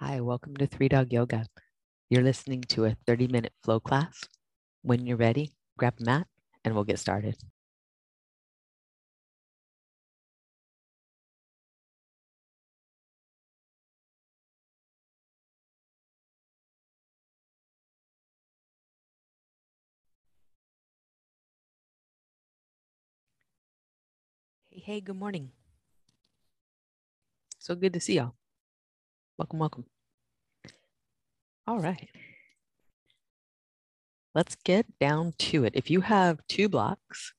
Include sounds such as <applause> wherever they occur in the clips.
Hi, welcome to Three Dog Yoga. You're listening to a 30 minute flow class. When you're ready, grab a mat and we'll get started. Hey, hey, good morning. So good to see y'all. Welcome, welcome. All right. Let's get down to it. If you have two blocks,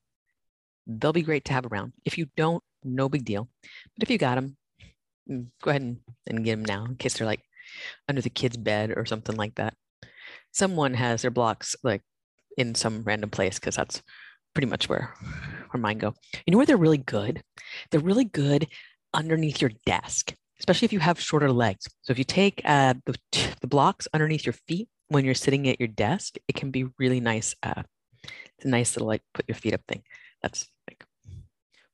they'll be great to have around. If you don't, no big deal. But if you got them, mm, go ahead and, and get them now in case they're like under the kid's bed or something like that. Someone has their blocks like in some random place because that's pretty much where where mine go. You know where they're really good? They're really good underneath your desk, especially if you have shorter legs. So if you take uh, the, the blocks underneath your feet when you're sitting at your desk, it can be really nice. Uh, it's a nice little like put your feet up thing. That's like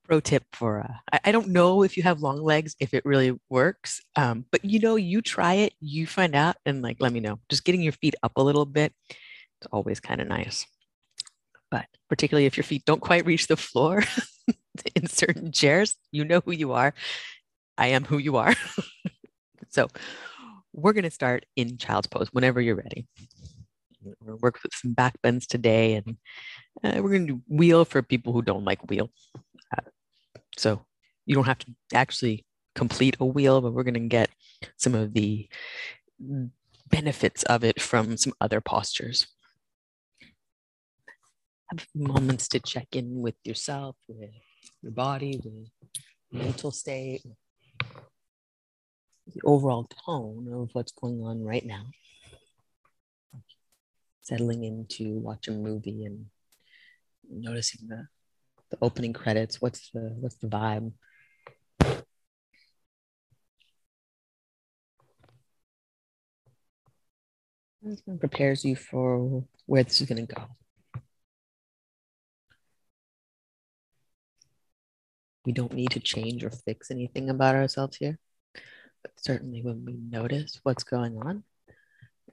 pro tip for. Uh, I, I, don't know if you have long legs if it really works, um, but you know, you try it, you find out, and like let me know. Just getting your feet up a little bit, it's always kind of nice but particularly if your feet don't quite reach the floor <laughs> in certain chairs, you know who you are. I am who you are. <laughs> so we're going to start in child's pose whenever you're ready. We're going to work with some back bends today, and uh, we're going to do wheel for people who don't like wheel. Uh, so you don't have to actually complete a wheel, but we're going to get some of the benefits of it from some other postures have moments to check in with yourself, with your body, with mental state, the overall tone of what's going on right now. Settling into watch a movie and noticing the, the opening credits. What's the what's the vibe? This one prepares you for where this is going to go. We don't need to change or fix anything about ourselves here. But certainly when we notice what's going on,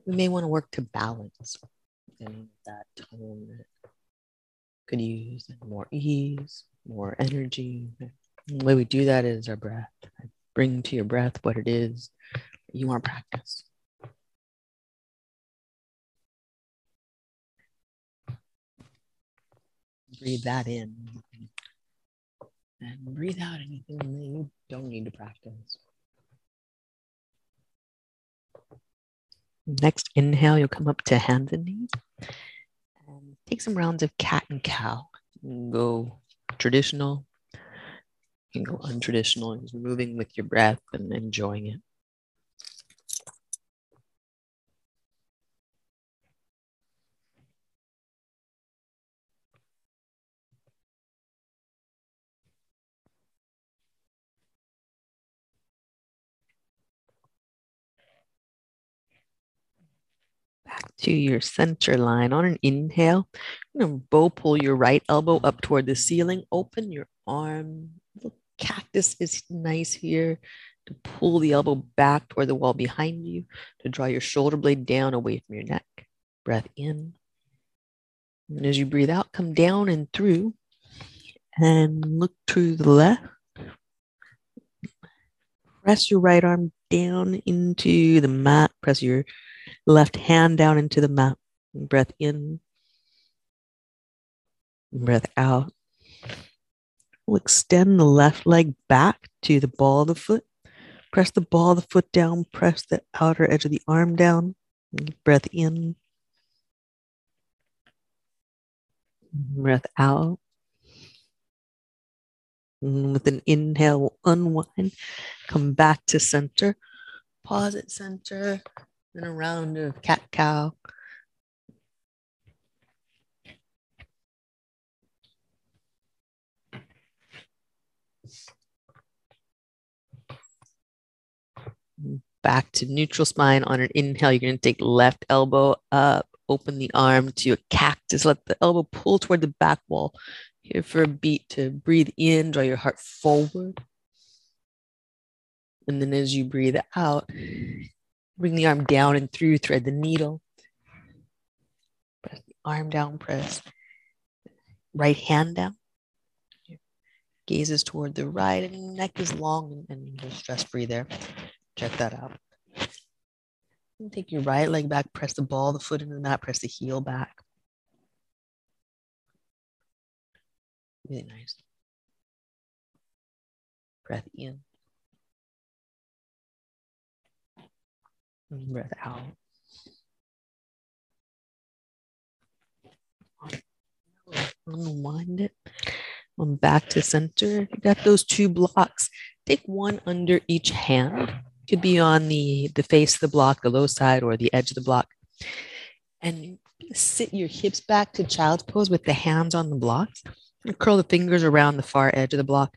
we may want to work to balance and that tone could use more ease, more energy. The way we do that is our breath. Bring to your breath what it is you want to practice. Breathe that in and breathe out anything that you don't need to practice. Next inhale, you'll come up to hands and knees and take some rounds of cat and cow. go traditional, you can go untraditional, just moving with your breath and enjoying it. Back to your center line on an inhale. You're going to bow pull your right elbow up toward the ceiling. Open your arm. The cactus is nice here to pull the elbow back toward the wall behind you, to draw your shoulder blade down away from your neck. Breath in. And as you breathe out, come down and through and look to the left. Press your right arm down into the mat. Press your Left hand down into the mat. Breath in. Breath out. We'll extend the left leg back to the ball of the foot. Press the ball of the foot down. Press the outer edge of the arm down. Breath in. Breath out. And with an inhale, we'll unwind. Come back to center. Pause at center and a round of cat cow. Back to neutral spine on an inhale. You're going to take left elbow up, open the arm to a cactus. Let the elbow pull toward the back wall. Here for a beat to breathe in, draw your heart forward. And then as you breathe out, Bring the arm down and through, thread the needle. Press the arm down, press right hand down. Gaze is toward the right and neck is long and, and stress free there. Check that out. And take your right leg back, press the ball, the foot into the mat, press the heel back. Really nice. Breath in. Breath out. Unwind it. Come back to center. You got those two blocks. Take one under each hand. Could be on the, the face of the block, the low side, or the edge of the block. And sit your hips back to child's pose with the hands on the blocks. And curl the fingers around the far edge of the block.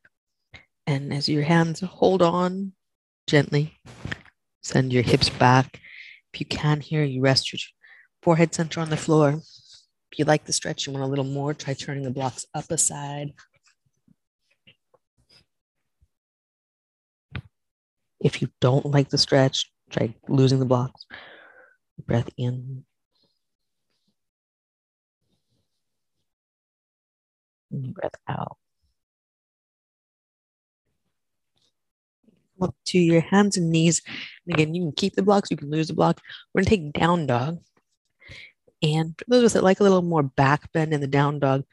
And as your hands hold on gently, Send your hips back. If you can here, you rest your forehead center on the floor. If you like the stretch, you want a little more, try turning the blocks up a side. If you don't like the stretch, try losing the blocks. Breath in. breath out. Come up to your hands and knees. And again, you can keep the blocks, you can lose the block. We're gonna take down dog. And for those of us that like a little more back bend in the down dog,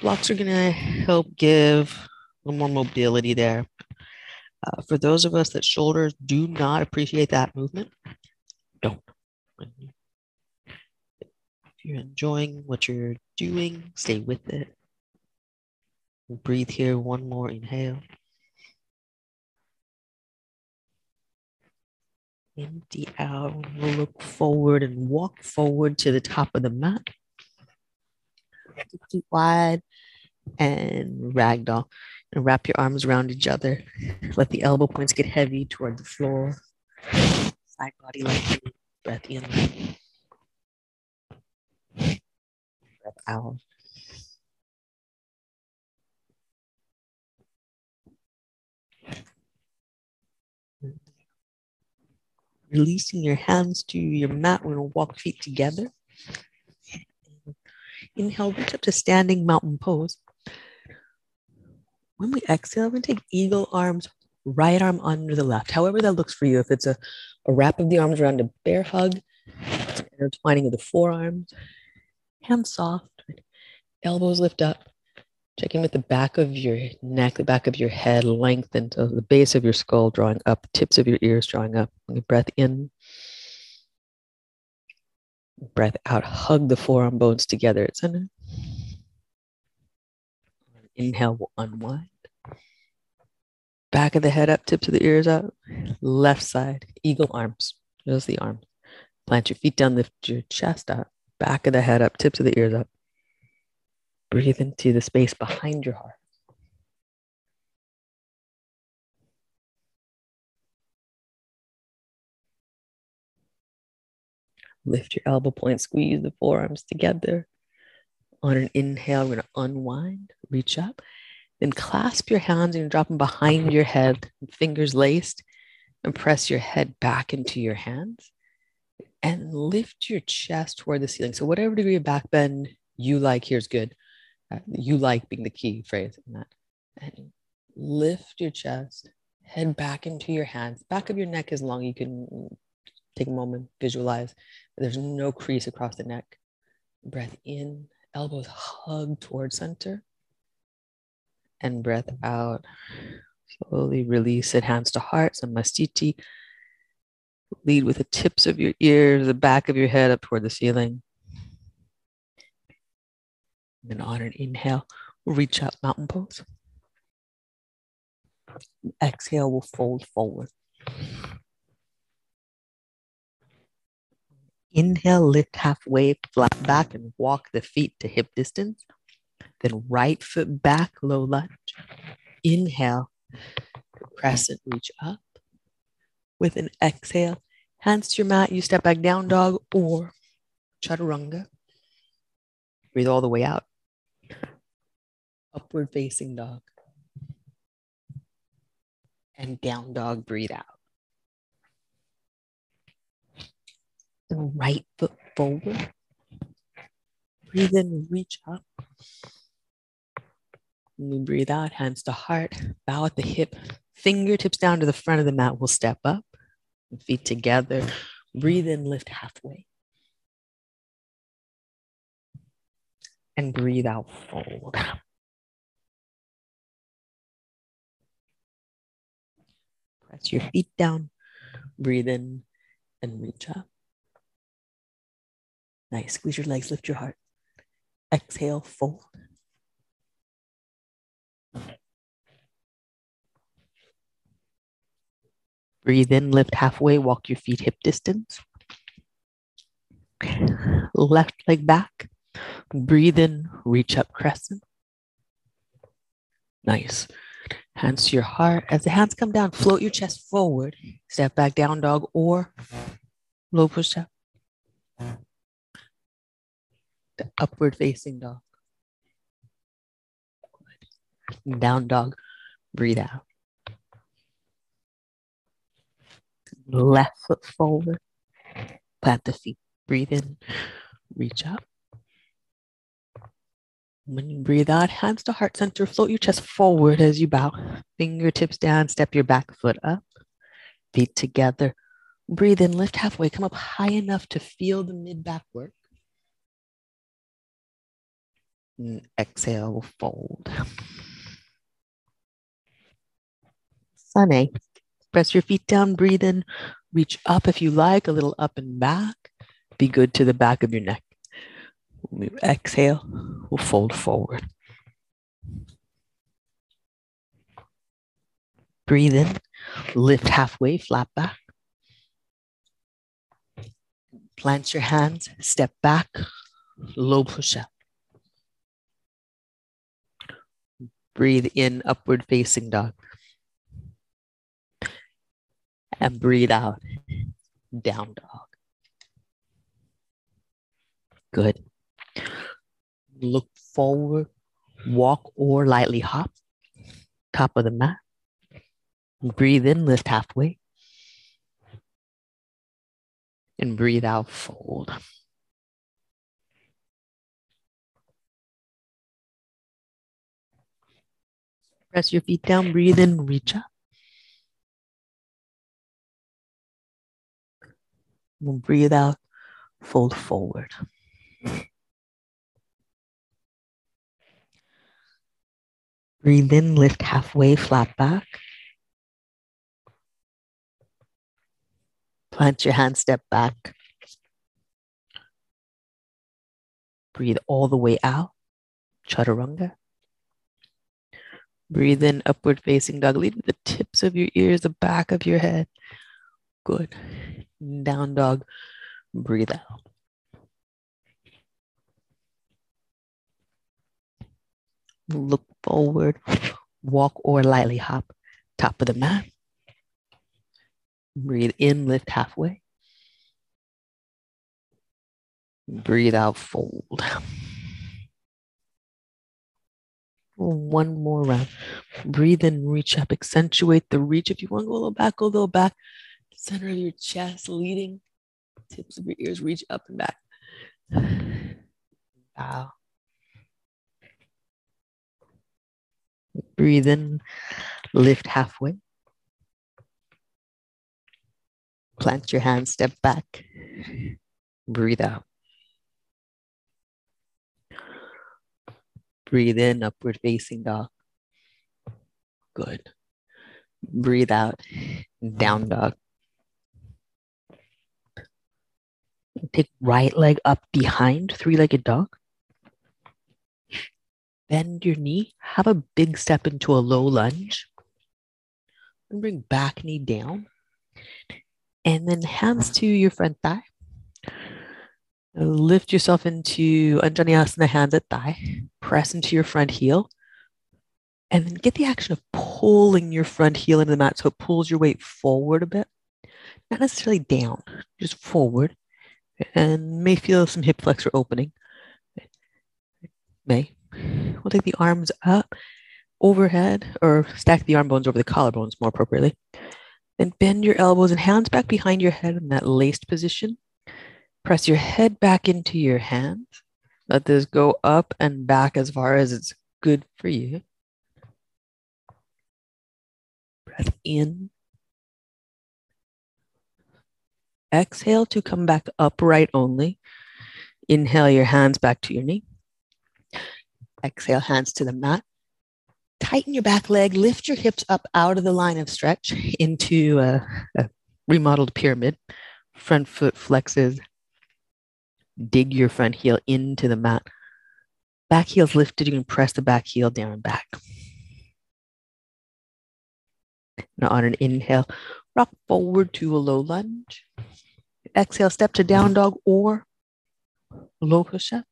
blocks are gonna help give a little more mobility there. Uh, for those of us that shoulders do not appreciate that movement, don't. If you're enjoying what you're doing, stay with it. Breathe here, one more inhale. Empty out. Look forward and walk forward to the top of the mat. Feet wide and ragdoll. And wrap your arms around each other. Let the elbow points get heavy toward the floor. Side body lengthening. Breath in. Breath out. Releasing your hands to your mat. We're going to walk feet together. Inhale, reach up to standing mountain pose. When we exhale, we're going to take eagle arms, right arm under the left, however that looks for you. If it's a, a wrap of the arms around a bear hug, intertwining of the forearms, hands soft, elbows lift up, Checking with the back of your neck, the back of your head, lengthen to uh, the base of your skull, drawing up, tips of your ears drawing up. Breath in. Breath out. Hug the forearm bones together at center. Inhale, will unwind. Back of the head up, tips of the ears up. Left side, eagle arms. Just the arms. Plant your feet down, lift your chest up. Back of the head up, tips of the ears up. Breathe into the space behind your heart. Lift your elbow point, squeeze the forearms together. On an inhale, we're going to unwind, reach up, then clasp your hands and drop them behind your head, fingers laced, and press your head back into your hands and lift your chest toward the ceiling. So, whatever degree of back bend you like, here's good Uh, you like being the key phrase in that. And lift your chest, head back into your hands. Back of your neck is long. You can take a moment, visualize. There's no crease across the neck. Breath in, elbows hug towards center. And breath out. Slowly release it, hands to heart, samastiti. Lead with the tips of your ears, the back of your head up toward the ceiling. And on an inhale, we'll reach up mountain pose. Exhale, we'll fold forward. Inhale, lift halfway, flat back, and walk the feet to hip distance. Then right foot back, low lunge. Inhale, crescent reach up. With an exhale, hands to your mat, you step back down dog or chaturanga. Breathe all the way out upward facing dog. And down dog, breathe out. right foot forward. Breathe in, reach up. When we breathe out, hands to heart, bow at the hip, fingertips down to the front of the mat. We'll step up, feet together. Breathe in, lift halfway. And breathe out, fold. Press your feet down, breathe in, and reach up. Nice. Squeeze your legs, lift your heart. Exhale, fold. Breathe in, lift halfway, walk your feet hip distance. Left leg back. Breathe in, reach up crescent. Nice. Hands to your heart. As the hands come down, float your chest forward. Step back, down dog, or low push up. The upward facing dog. Down dog. Breathe out. Left foot forward. Plant the feet. Breathe in. Reach up. When you breathe out, hands to heart center, float your chest forward as you bow. Fingertips down, step your back foot up. Feet together. Breathe in, lift halfway, come up high enough to feel the mid back work. And exhale, fold. Sun A. Press your feet down, breathe in, reach up if you like, a little up and back. Be good to the back of your neck. We exhale, we'll fold forward. Breathe in, lift halfway, flat back. Plant your hands, step back, low push up. Breathe in, upward facing dog. And breathe out, down dog. Good. Look forward, walk or lightly hop, top of the mat. Breathe in, lift halfway. And breathe out, fold. Press your feet down, breathe in, reach up. We'll breathe out, fold forward. Breathe in, lift halfway, flat back. Plant your hand, step back. Breathe all the way out, chaturanga. Breathe in, upward facing dog. Lead the tips of your ears, the back of your head. Good. Down dog. Breathe out. Look forward, walk or lightly hop, top of the mat. Breathe in, lift halfway. Breathe out, fold. One more round. Breathe in, reach up, accentuate the reach. If you want to go a little back, go a little back. Center of your chest, leading. Tips of your ears reach up and back. Bow. Breathe in, lift halfway. Plant your hands, step back. Breathe out. Breathe in, upward facing dog. Good. Breathe out, down dog. Take right leg up behind, three legged dog. Bend your knee, have a big step into a low lunge. And bring back knee down. And then hands to your front thigh. Lift yourself into Anjaneyasana, hands at thigh. Press into your front heel. And then get the action of pulling your front heel into the mat so it pulls your weight forward a bit. Not necessarily down, just forward. And may feel some hip flexor opening. May. We'll take the arms up overhead or stack the arm bones over the collarbones more appropriately. Then bend your elbows and hands back behind your head in that laced position. Press your head back into your hands. Let this go up and back as far as it's good for you. Breath in. Exhale to come back upright only. Inhale your hands back to your knee. Exhale, hands to the mat. Tighten your back leg, lift your hips up out of the line of stretch into a, a remodeled pyramid. Front foot flexes. Dig your front heel into the mat. Back heel's lifted. You can press the back heel down and back. Now, on an inhale, rock forward to a low lunge. Exhale, step to down dog or low push up.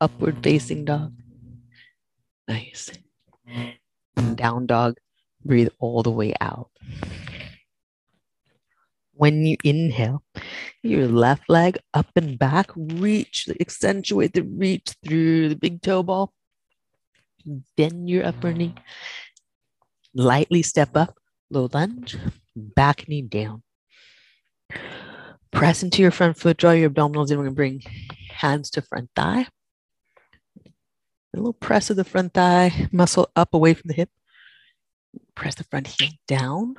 Upward facing dog. Nice. Down dog. Breathe all the way out. When you inhale, your left leg up and back, reach, accentuate the reach through the big toe ball. Bend your upper knee. Lightly step up, low lunge, back knee down. Press into your front foot, draw your abdominals in. We're going to bring hands to front thigh. A little press of the front thigh muscle up away from the hip. Press the front heel down.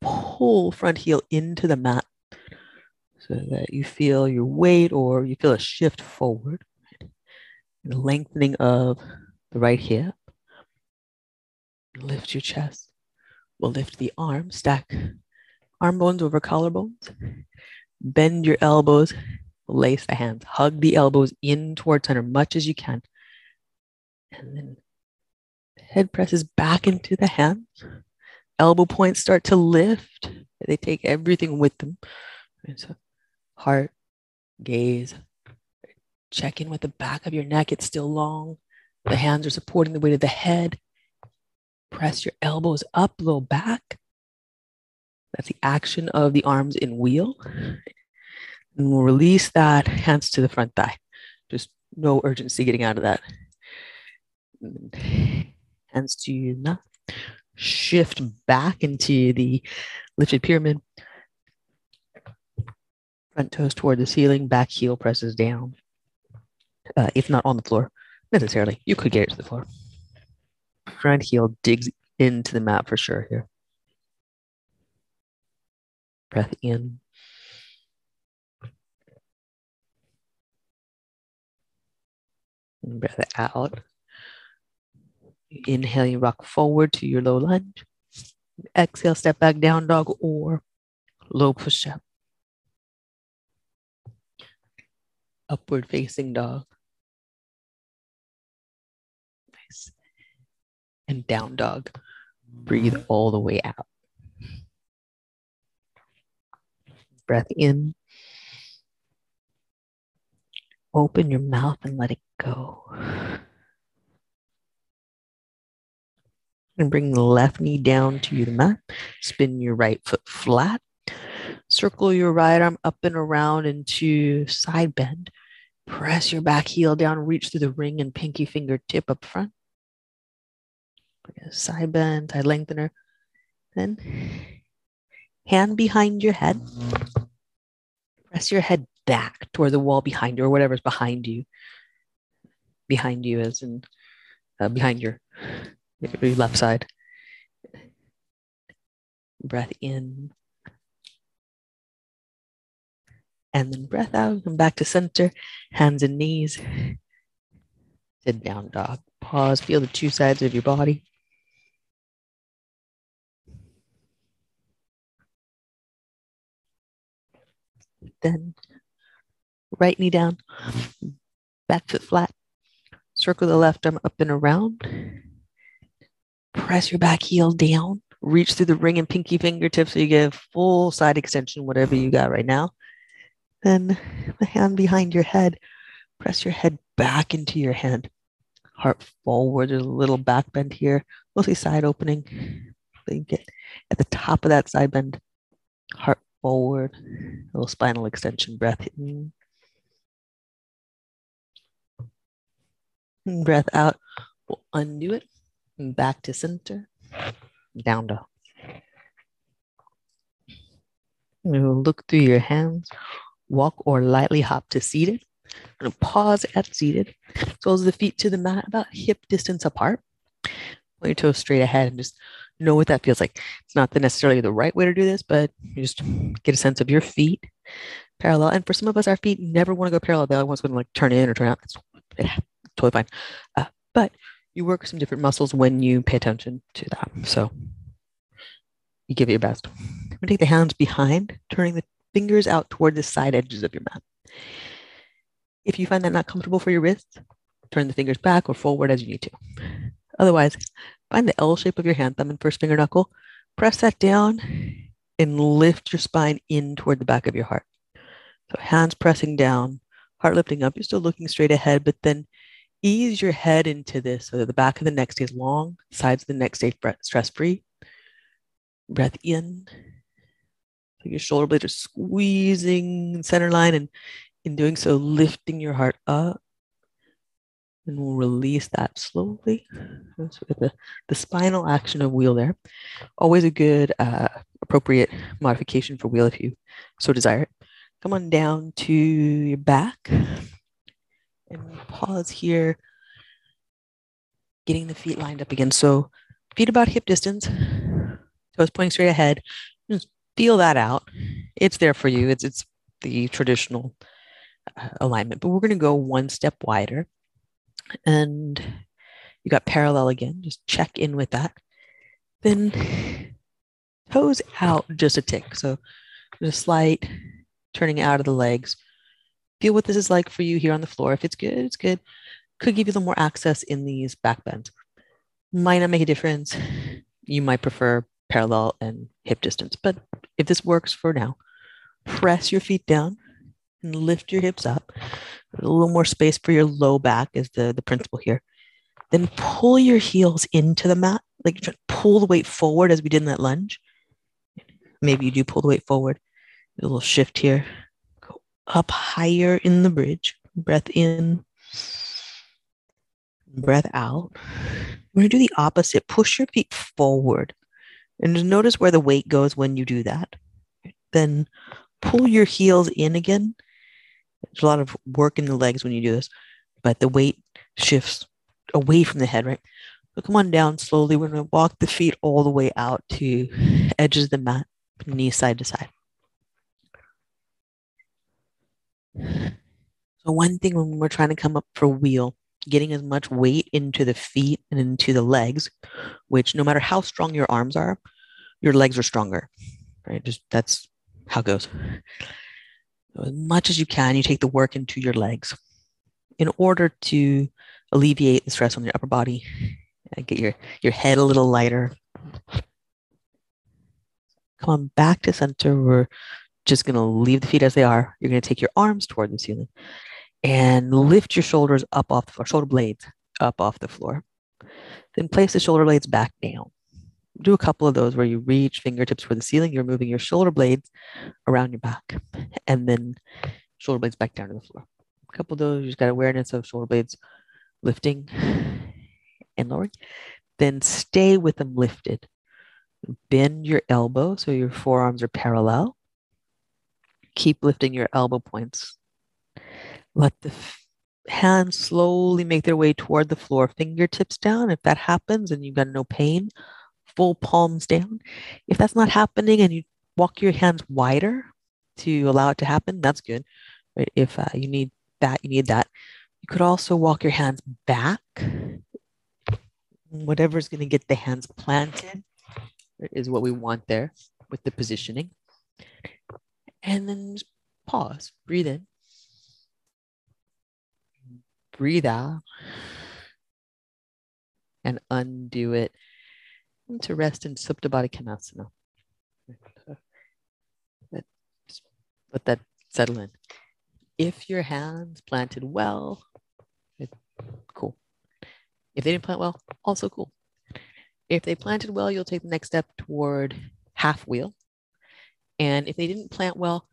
Pull front heel into the mat so that you feel your weight or you feel a shift forward. The lengthening of the right hip. Lift your chest. We'll lift the arm, stack arm bones over collarbones. Bend your elbows, lace the hands, hug the elbows in towards center much as you can. And then head presses back into the hands. Elbow points start to lift. They take everything with them. And so heart, gaze, check in with the back of your neck. It's still long. The hands are supporting the weight of the head. Press your elbows up, a little back. That's the action of the arms in wheel. And we'll release that, hands to the front thigh. Just no urgency getting out of that. Hands to shift back into the lifted pyramid. Front toes toward the ceiling, back heel presses down. Uh, if not on the floor, necessarily, you could get it to the floor. Front heel digs into the mat for sure here. Breath in. Breath out. Inhale, you rock forward to your low lunge. Exhale, step back down dog or low push up. Upward facing dog. Nice. And down dog. Breathe all the way out. Breath in. Open your mouth and let it go. And bring the left knee down to the mat. Spin your right foot flat. Circle your right arm up and around into side bend. Press your back heel down, reach through the ring and pinky finger tip up front. Side bend, side lengthener. Then hand behind your head. Press your head back toward the wall behind you or whatever's behind you. Behind you, as in uh, behind your, your left side. Breath in. And then breath out, come back to center, hands and knees. Sit down dog. Pause, feel the two sides of your body. Then right knee down, back foot flat. Circle the left arm up and around. Press your back heel down. Reach through the ring and pinky fingertips so you get full side extension, whatever you got right now. Then the hand behind your head. Press your head back into your hand. Heart forward. There's a little back bend here, mostly side opening. Get at the top of that side bend. Heart forward, a little spinal extension, breath in. Breath out, we'll undo it, back to center, down dog. look through your hands, walk or lightly hop to seated. Pause at seated. Of the feet to the mat about hip distance apart. Point your toes straight ahead and just know what that feels like. It's not necessarily the right way to do this, but you just get a sense of your feet parallel. And for some of us, our feet never want to go parallel. They always want to like turn in or turn out. It's totally fine. Uh, but you work some different muscles when you pay attention to that. So you give it your best. I'm gonna take the hands behind, turning the fingers out toward the side edges of your mat. If you find that not comfortable for your wrists, turn the fingers back or forward as you need to. Otherwise, find the L shape of your hand, thumb and first finger knuckle, press that down and lift your spine in toward the back of your heart. So hands pressing down, heart lifting up. You're still looking straight ahead, but then ease your head into this so that the back of the neck stays long, sides of the neck stay stress free. Breath in. So your shoulder blades are squeezing center line, and in doing so, lifting your heart up. And we'll release that slowly. So the, the spinal action of wheel there. Always a good, uh, appropriate modification for wheel if you so desire it. Come on down to your back and pause here, getting the feet lined up again. So feet about hip distance, toes pointing straight ahead. Just feel that out. It's there for you. It's it's the traditional uh, alignment, but we're going to go one step wider. And you got parallel again. Just check in with that. Then toes out just a tick. So just slight turning out of the legs. Feel what this is like for you here on the floor. If it's good, it's good. Could give you a little more access in these back bends. Might not make a difference. You might prefer parallel and hip distance, but if this works for now, press your feet down and lift your hips up. A little more space for your low back is the, the principle here. Then pull your heels into the mat, like pull the weight forward as we did in that lunge. Maybe you do pull the weight forward. A little shift here. Up higher in the bridge. Breath in. Breath out. We're going to do the opposite. Push your feet forward. And just notice where the weight goes when you do that. Then pull your heels in again. There's a lot of work in the legs when you do this, but the weight shifts away from the head, right? So come on down slowly. We're going to walk the feet all the way out to edges of the mat, knees side to side. So one thing when we're trying to come up for wheel, getting as much weight into the feet and into the legs, which no matter how strong your arms are, your legs are stronger, right? Just that's how it goes. So as much as you can, you take the work into your legs in order to alleviate the stress on your upper body and get your, your head a little lighter. Come on back to center. We're just going to leave the feet as they are. You're going to take your arms toward the ceiling and lift your shoulders up off the floor, shoulder blades up off the floor. Then place the shoulder blades back down. Do a couple of those where you reach fingertips for the ceiling. You're moving your shoulder blades around your back and then shoulder blades back down to the floor. A couple of those, you just got awareness of shoulder blades lifting and lowering. Then stay with them lifted. Bend your elbow so your forearms are parallel keep lifting your elbow points. Let the hands slowly make their way toward the floor, fingertips down. If that happens and you've got no pain, full palms down. If that's not happening and you walk your hands wider to allow it to happen, that's good. Right? If uh, you need that, you need that. You could also walk your hands back. Whatever's going to get the hands planted is what we want there with the positioning. And then pause, breathe in, breathe out, and undo it to rest in Supta Baddha Konasana. Let that settle in. If your hands planted well, cool. If they didn't plant well, also cool. If they planted well, you'll take the next step toward half wheel. And if they didn't plant well,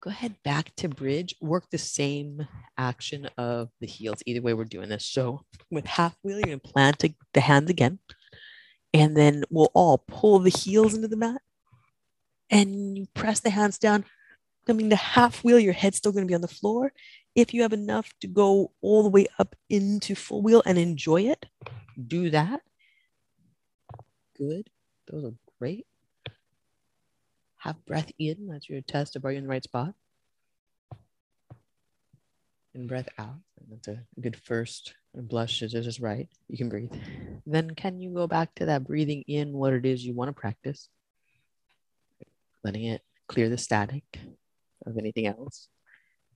go ahead back to bridge, work the same action of the heels. Either way, we're doing this. So with half wheel, you're to plant the hands again. And then we'll all pull the heels into the mat and you press the hands down, coming to half wheel, your head's still going to be on the floor. If you have enough to go all the way up into full wheel and enjoy it, do that. Good. Those are great. Have breath in. That's your test of are you in the right spot. And breath out. That's a good first blush is just right. You can breathe. Then can you go back to that breathing in what it is you want to practice? Letting it clear the static of anything else.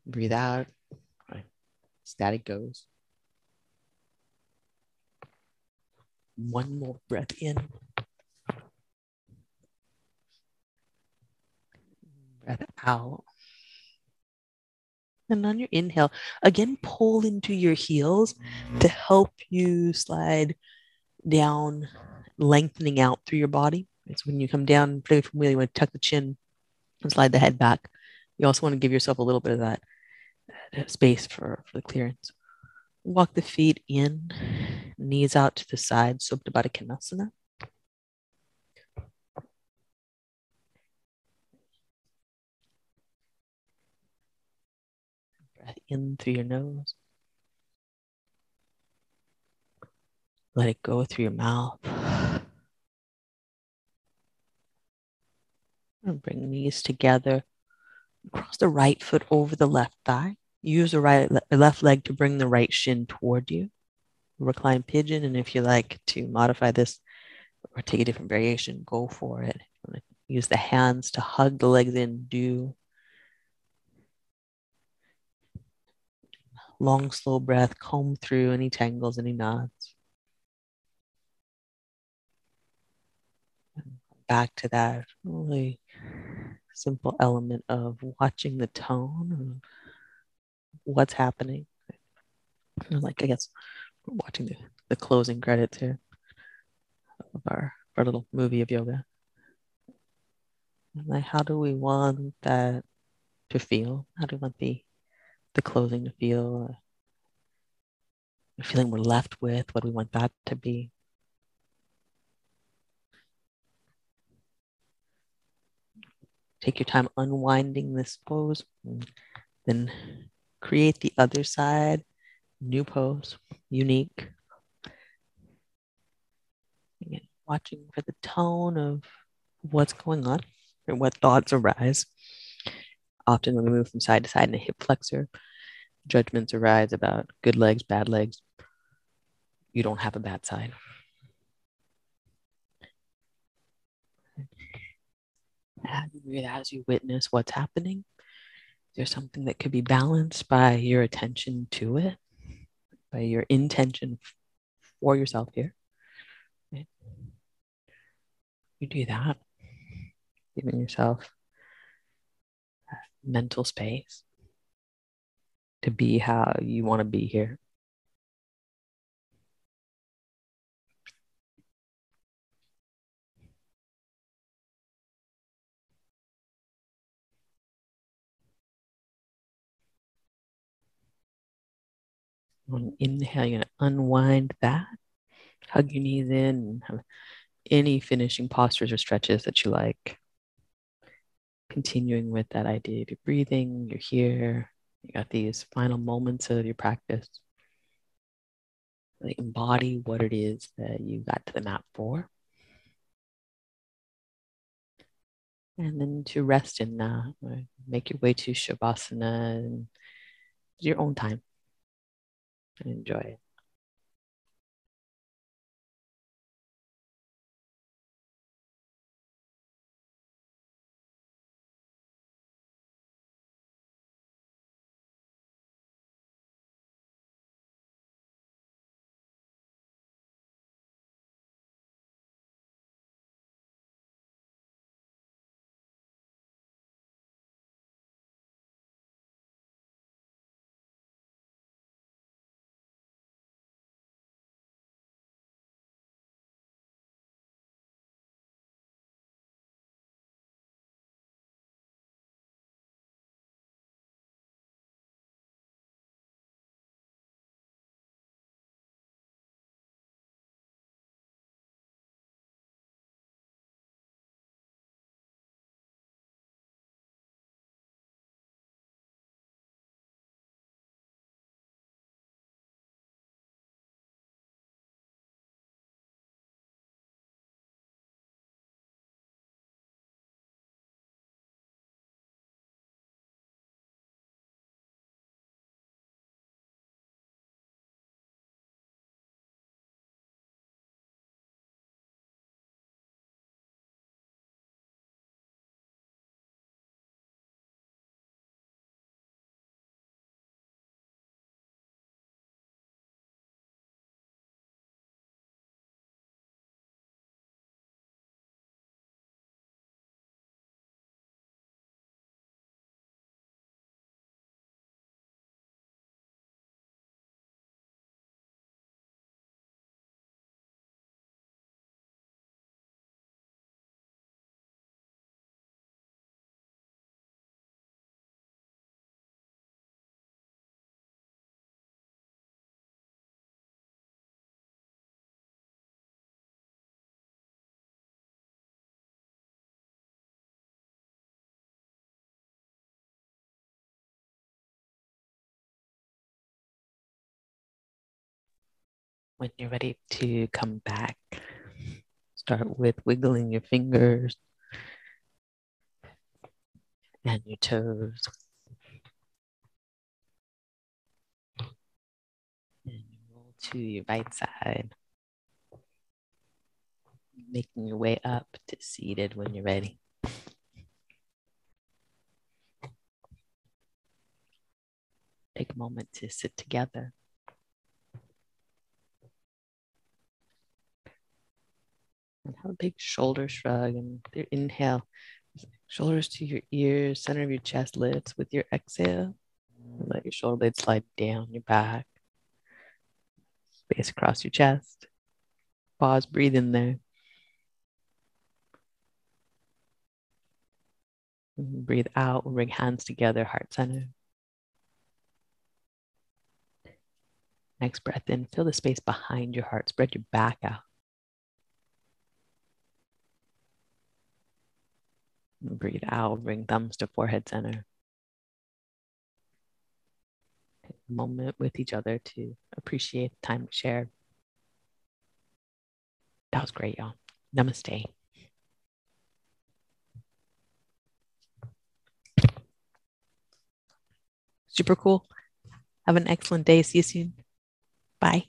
Breathe out. Right. Static goes. One more breath in. Breath out. And on your inhale, again, pull into your heels to help you slide down, lengthening out through your body. It's when you come down, play from wheel, you want to tuck the chin and slide the head back. You also want to give yourself a little bit of that, that space for, for the clearance. Walk the feet in, knees out to the side, Supta Baddha Konasana. Breath in through your nose. Let it go through your mouth. Bring knees together. Cross the right foot over the left thigh. Use the right left leg to bring the right shin toward you. Recline pigeon, and if you like to modify this or take a different variation, go for it. Use the hands to hug the legs in. Do long, slow breath. Comb through any tangles, any knots. Back to that really simple element of watching the tone of what's happening. Like, I guess, watching the, the closing credits here of our, our little movie of yoga. Like, how do we want that to feel? How do we want the the closing to feel? Uh, the feeling we're left with, what we want that to be? Take your time unwinding this pose. Then create the other side, new pose, unique. Again, watching for the tone of what's going on or what thoughts arise. Often when we move from side to side in a hip flexor, judgments arise about good legs, bad legs. You don't have a bad side. as you witness what's happening, there's something that could be balanced by your attention to it, by your intention for yourself here. You do that, giving yourself mental space to be how you want to be here. On inhale, you're going to unwind that. Hug your knees in and have any finishing postures or stretches that you like. Continuing with that idea of your breathing, you're here, you got these final moments of your practice. Really embody what it is that you got to the mat for. And then to rest in that, make your way to Shavasana and your own time and enjoy it. When you're ready to come back, start with wiggling your fingers and your toes. And roll to your right side, making your way up to seated when you're ready. Take a moment to sit together. And have a big shoulder shrug and inhale, shoulders to your ears, center of your chest lifts with your exhale. Let your shoulder blades slide down your back, space across your chest. Pause, breathe in there. Breathe out. We'll bring hands together, heart center. Next breath in, fill the space behind your heart. Spread your back out. Breathe out, bring thumbs to forehead center. Moment with each other to appreciate the time we shared. That was great, y'all. Namaste. Super cool. Have an excellent day. See you soon. Bye.